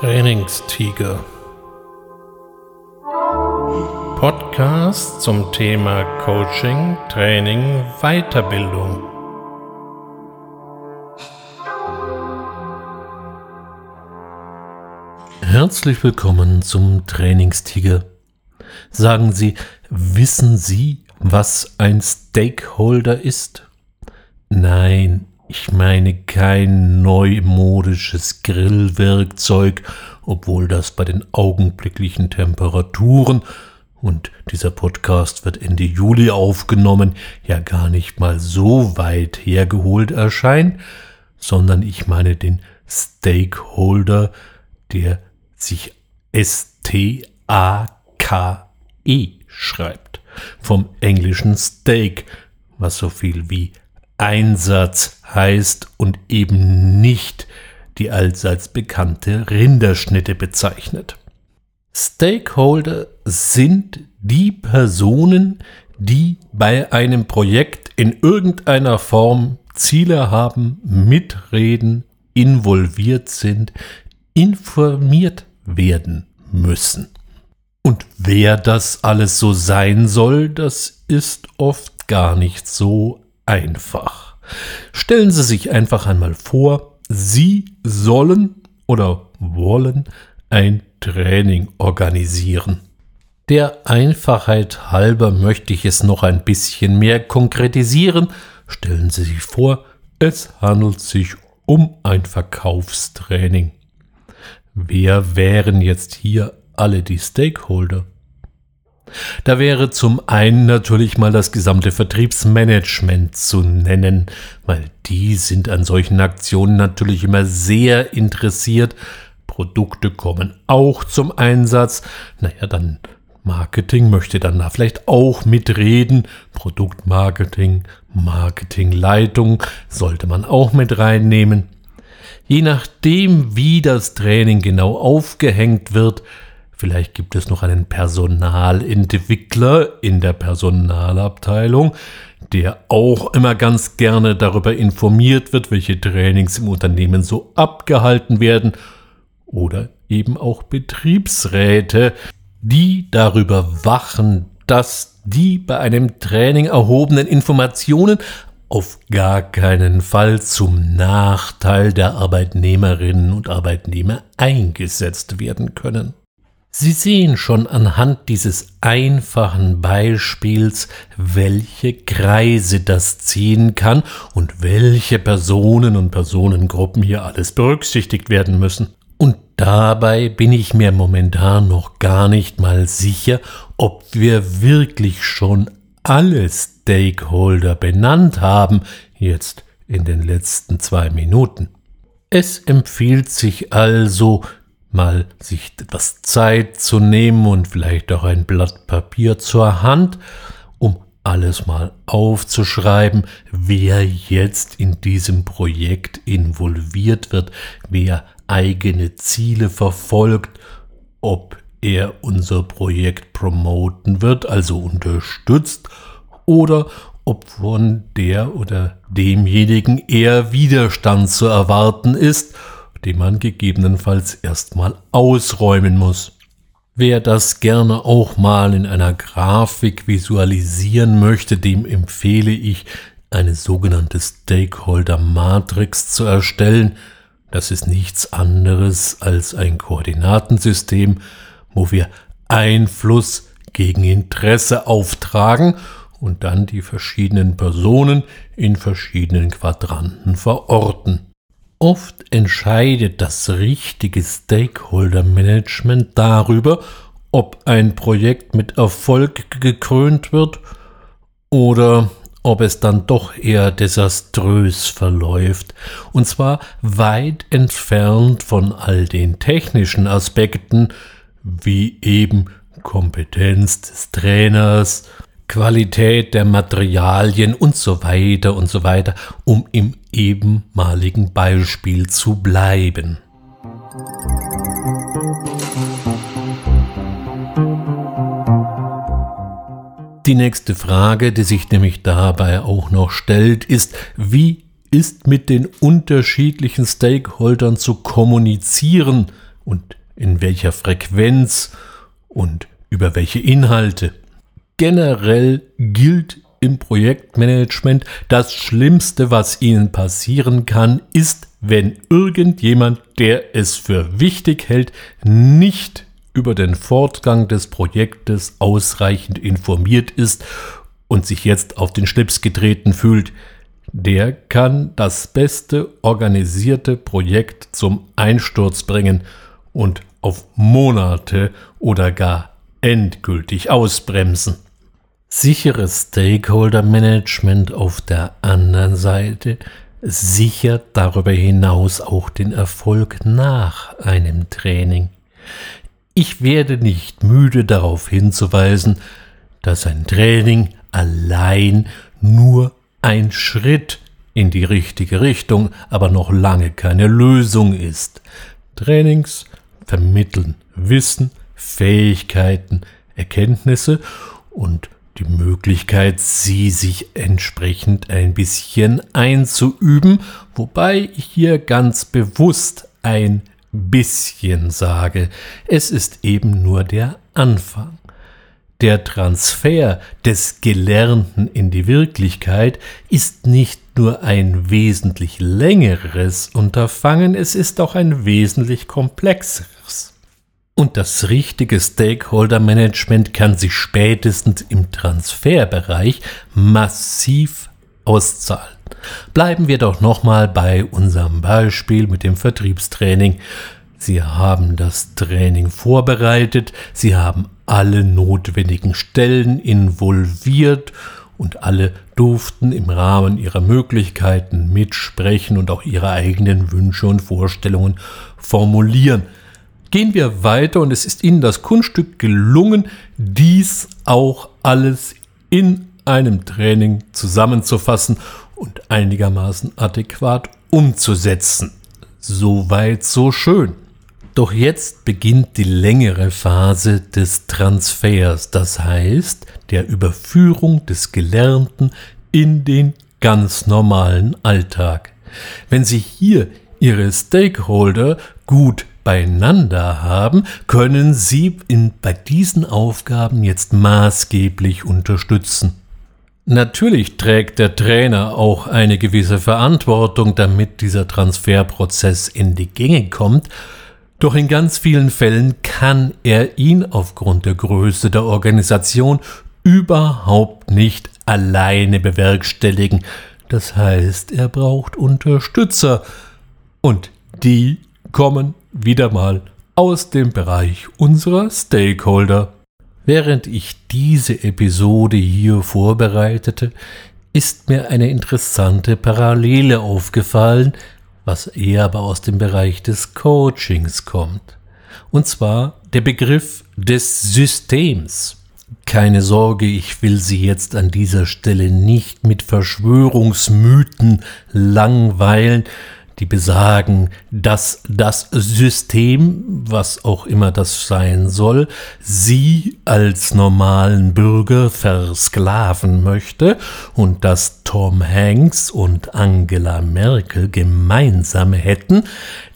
Trainingstiger. Podcast zum Thema Coaching, Training, Weiterbildung. Herzlich willkommen zum Trainingstiger. Sagen Sie, wissen Sie, was ein Stakeholder ist? Nein, ich meine kein neumodisches Grillwerkzeug, obwohl das bei den augenblicklichen Temperaturen und dieser Podcast wird Ende Juli aufgenommen, ja gar nicht mal so weit hergeholt erscheint, sondern ich meine den Stakeholder, der sich S-T-A-K-E schreibt, vom englischen Steak, was so viel wie Einsatz heißt und eben nicht die allseits bekannte Rinderschnitte bezeichnet. Stakeholder sind die Personen, die bei einem Projekt in irgendeiner Form Ziele haben, mitreden, involviert sind, informiert werden müssen. Und wer das alles so sein soll, das ist oft gar nicht so einfach. Stellen Sie sich einfach einmal vor, Sie sollen oder wollen ein Training organisieren. Der Einfachheit halber möchte ich es noch ein bisschen mehr konkretisieren. Stellen Sie sich vor, es handelt sich um ein Verkaufstraining. Wer wären jetzt hier alle die Stakeholder? Da wäre zum einen natürlich mal das gesamte Vertriebsmanagement zu nennen, weil die sind an solchen Aktionen natürlich immer sehr interessiert. Produkte kommen auch zum Einsatz. Naja, dann Marketing möchte dann da vielleicht auch mitreden. Produktmarketing, Marketingleitung sollte man auch mit reinnehmen. Je nachdem, wie das Training genau aufgehängt wird, Vielleicht gibt es noch einen Personalentwickler in der Personalabteilung, der auch immer ganz gerne darüber informiert wird, welche Trainings im Unternehmen so abgehalten werden. Oder eben auch Betriebsräte, die darüber wachen, dass die bei einem Training erhobenen Informationen auf gar keinen Fall zum Nachteil der Arbeitnehmerinnen und Arbeitnehmer eingesetzt werden können. Sie sehen schon anhand dieses einfachen Beispiels, welche Kreise das ziehen kann und welche Personen und Personengruppen hier alles berücksichtigt werden müssen. Und dabei bin ich mir momentan noch gar nicht mal sicher, ob wir wirklich schon alle Stakeholder benannt haben, jetzt in den letzten zwei Minuten. Es empfiehlt sich also, mal sich etwas Zeit zu nehmen und vielleicht auch ein Blatt Papier zur Hand, um alles mal aufzuschreiben, wer jetzt in diesem Projekt involviert wird, wer eigene Ziele verfolgt, ob er unser Projekt promoten wird, also unterstützt, oder ob von der oder demjenigen eher Widerstand zu erwarten ist den man gegebenenfalls erstmal ausräumen muss. Wer das gerne auch mal in einer Grafik visualisieren möchte, dem empfehle ich, eine sogenannte Stakeholder Matrix zu erstellen. Das ist nichts anderes als ein Koordinatensystem, wo wir Einfluss gegen Interesse auftragen und dann die verschiedenen Personen in verschiedenen Quadranten verorten. Oft entscheidet das richtige Stakeholder-Management darüber, ob ein Projekt mit Erfolg gekrönt wird oder ob es dann doch eher desaströs verläuft, und zwar weit entfernt von all den technischen Aspekten, wie eben Kompetenz des Trainers, Qualität der Materialien und so weiter und so weiter, um im ebenmaligen Beispiel zu bleiben. Die nächste Frage, die sich nämlich dabei auch noch stellt, ist, wie ist mit den unterschiedlichen Stakeholdern zu kommunizieren und in welcher Frequenz und über welche Inhalte. Generell gilt im Projektmanagement, das Schlimmste, was Ihnen passieren kann, ist, wenn irgendjemand, der es für wichtig hält, nicht über den Fortgang des Projektes ausreichend informiert ist und sich jetzt auf den Schlips getreten fühlt, der kann das beste organisierte Projekt zum Einsturz bringen und auf Monate oder gar endgültig ausbremsen. Sicheres Stakeholder-Management auf der anderen Seite sichert darüber hinaus auch den Erfolg nach einem Training. Ich werde nicht müde darauf hinzuweisen, dass ein Training allein nur ein Schritt in die richtige Richtung, aber noch lange keine Lösung ist. Trainings vermitteln Wissen, Fähigkeiten, Erkenntnisse und die Möglichkeit, sie sich entsprechend ein bisschen einzuüben, wobei ich hier ganz bewusst ein bisschen sage. Es ist eben nur der Anfang. Der Transfer des Gelernten in die Wirklichkeit ist nicht nur ein wesentlich längeres Unterfangen, es ist auch ein wesentlich komplexeres. Und das richtige Stakeholder-Management kann sich spätestens im Transferbereich massiv auszahlen. Bleiben wir doch nochmal bei unserem Beispiel mit dem Vertriebstraining. Sie haben das Training vorbereitet, Sie haben alle notwendigen Stellen involviert und alle durften im Rahmen ihrer Möglichkeiten mitsprechen und auch ihre eigenen Wünsche und Vorstellungen formulieren. Gehen wir weiter und es ist Ihnen das Kunststück gelungen, dies auch alles in einem Training zusammenzufassen und einigermaßen adäquat umzusetzen. So weit, so schön. Doch jetzt beginnt die längere Phase des Transfers, das heißt der Überführung des Gelernten in den ganz normalen Alltag. Wenn Sie hier Ihre Stakeholder gut beieinander haben, können Sie in, bei diesen Aufgaben jetzt maßgeblich unterstützen. Natürlich trägt der Trainer auch eine gewisse Verantwortung, damit dieser Transferprozess in die Gänge kommt, doch in ganz vielen Fällen kann er ihn aufgrund der Größe der Organisation überhaupt nicht alleine bewerkstelligen. Das heißt, er braucht Unterstützer und die kommen wieder mal aus dem Bereich unserer Stakeholder. Während ich diese Episode hier vorbereitete, ist mir eine interessante Parallele aufgefallen, was eher aber aus dem Bereich des Coachings kommt. Und zwar der Begriff des Systems. Keine Sorge, ich will Sie jetzt an dieser Stelle nicht mit Verschwörungsmythen langweilen, die besagen, dass das System, was auch immer das sein soll, sie als normalen Bürger versklaven möchte und dass Tom Hanks und Angela Merkel gemeinsam hätten,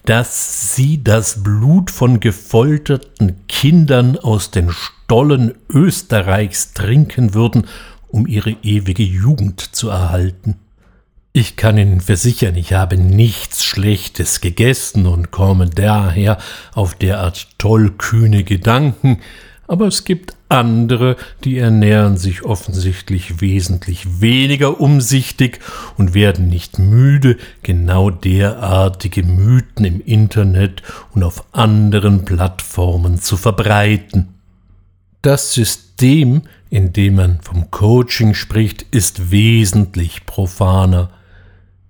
dass sie das Blut von gefolterten Kindern aus den Stollen Österreichs trinken würden, um ihre ewige Jugend zu erhalten. Ich kann Ihnen versichern, ich habe nichts Schlechtes gegessen und komme daher auf derart tollkühne Gedanken, aber es gibt andere, die ernähren sich offensichtlich wesentlich weniger umsichtig und werden nicht müde, genau derartige Mythen im Internet und auf anderen Plattformen zu verbreiten. Das System, in dem man vom Coaching spricht, ist wesentlich profaner.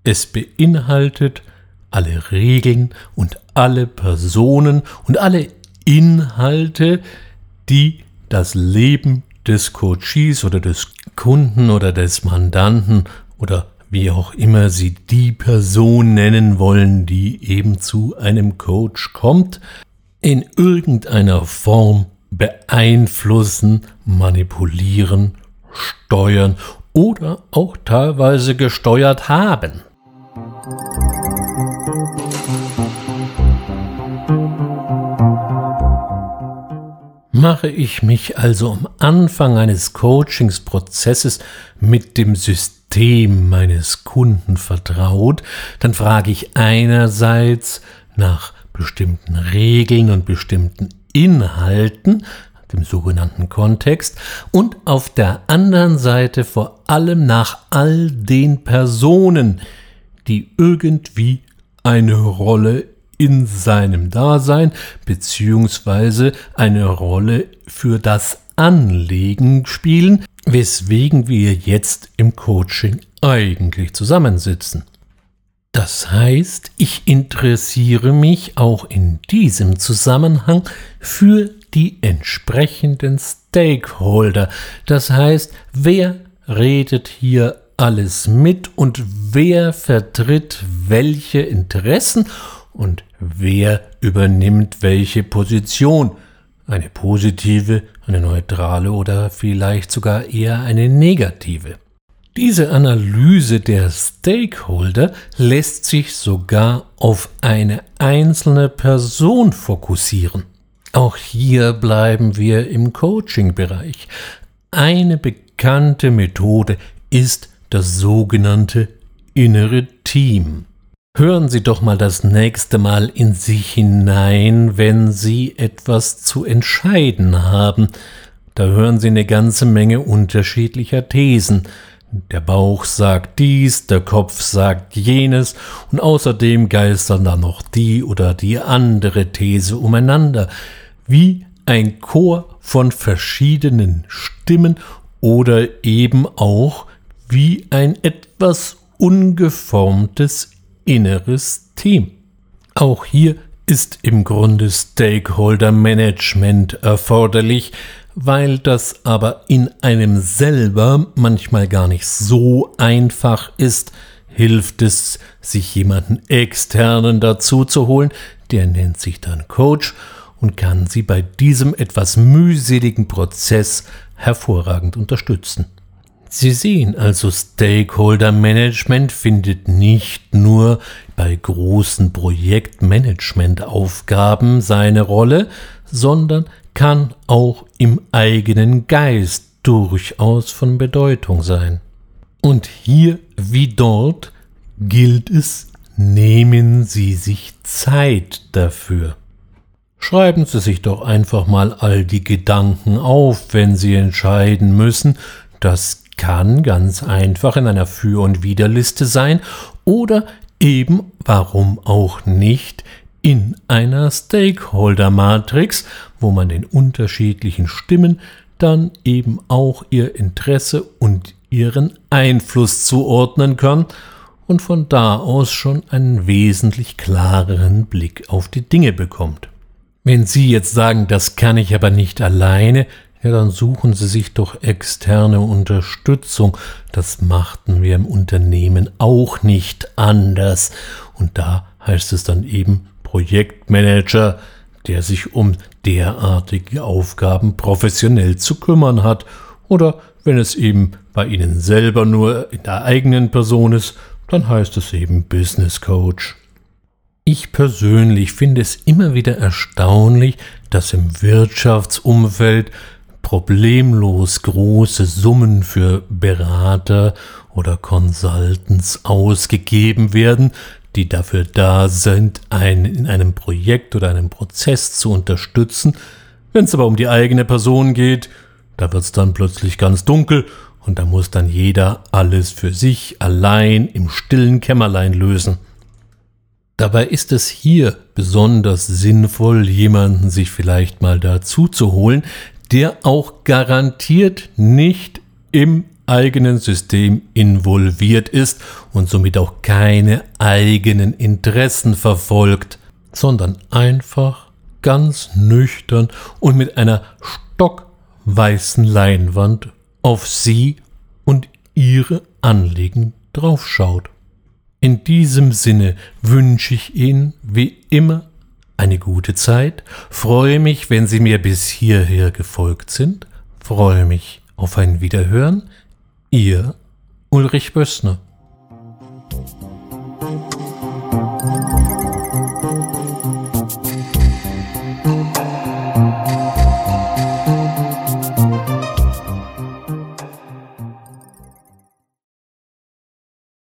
Es beinhaltet alle Regeln und alle Personen und alle Inhalte, die das Leben des Coaches oder des Kunden oder des Mandanten oder wie auch immer Sie die Person nennen wollen, die eben zu einem Coach kommt, in irgendeiner Form beeinflussen, manipulieren, steuern oder auch teilweise gesteuert haben. Mache ich mich also am Anfang eines Coachingsprozesses mit dem System meines Kunden vertraut, dann frage ich einerseits nach bestimmten Regeln und bestimmten Inhalten, dem sogenannten Kontext, und auf der anderen Seite vor allem nach all den Personen, die irgendwie eine Rolle in seinem Dasein beziehungsweise eine Rolle für das Anlegen spielen, weswegen wir jetzt im Coaching eigentlich zusammensitzen. Das heißt, ich interessiere mich auch in diesem Zusammenhang für die entsprechenden Stakeholder. Das heißt, wer redet hier alles mit und wer vertritt welche Interessen und wer übernimmt welche Position, eine positive, eine neutrale oder vielleicht sogar eher eine negative. Diese Analyse der Stakeholder lässt sich sogar auf eine einzelne Person fokussieren. Auch hier bleiben wir im Coaching-Bereich. Eine bekannte Methode ist das sogenannte innere Team. Hören Sie doch mal das nächste Mal in sich hinein, wenn Sie etwas zu entscheiden haben. Da hören Sie eine ganze Menge unterschiedlicher Thesen. Der Bauch sagt dies, der Kopf sagt jenes, und außerdem geistern da noch die oder die andere These umeinander, wie ein Chor von verschiedenen Stimmen oder eben auch wie ein etwas ungeformtes inneres Team. Auch hier ist im Grunde Stakeholder Management erforderlich, weil das aber in einem selber manchmal gar nicht so einfach ist, hilft es, sich jemanden externen dazu zu holen, der nennt sich dann Coach und kann sie bei diesem etwas mühseligen Prozess hervorragend unterstützen. Sie sehen also, Stakeholder Management findet nicht nur bei großen Projektmanagementaufgaben seine Rolle, sondern kann auch im eigenen Geist durchaus von Bedeutung sein. Und hier wie dort gilt es, nehmen Sie sich Zeit dafür. Schreiben Sie sich doch einfach mal all die Gedanken auf, wenn Sie entscheiden müssen, das kann ganz einfach in einer Für- und Widerliste sein oder eben, warum auch nicht, in einer Stakeholder-Matrix, wo man den unterschiedlichen Stimmen dann eben auch ihr Interesse und ihren Einfluss zuordnen kann und von da aus schon einen wesentlich klareren Blick auf die Dinge bekommt. Wenn Sie jetzt sagen, das kann ich aber nicht alleine, ja, dann suchen Sie sich doch externe Unterstützung. Das machten wir im Unternehmen auch nicht anders. Und da heißt es dann eben Projektmanager, der sich um derartige Aufgaben professionell zu kümmern hat. Oder wenn es eben bei Ihnen selber nur in der eigenen Person ist, dann heißt es eben Business Coach. Ich persönlich finde es immer wieder erstaunlich, dass im Wirtschaftsumfeld problemlos große Summen für Berater oder Consultants ausgegeben werden, die dafür da sind, einen in einem Projekt oder einem Prozess zu unterstützen. Wenn es aber um die eigene Person geht, da wird es dann plötzlich ganz dunkel und da muss dann jeder alles für sich allein im stillen Kämmerlein lösen. Dabei ist es hier besonders sinnvoll, jemanden sich vielleicht mal dazu zu holen, der auch garantiert nicht im eigenen System involviert ist und somit auch keine eigenen Interessen verfolgt, sondern einfach ganz nüchtern und mit einer stockweißen Leinwand auf sie und ihre Anliegen draufschaut. In diesem Sinne wünsche ich Ihnen wie immer eine gute Zeit, freue mich, wenn Sie mir bis hierher gefolgt sind, freue mich auf ein Wiederhören, Ihr Ulrich Bössner.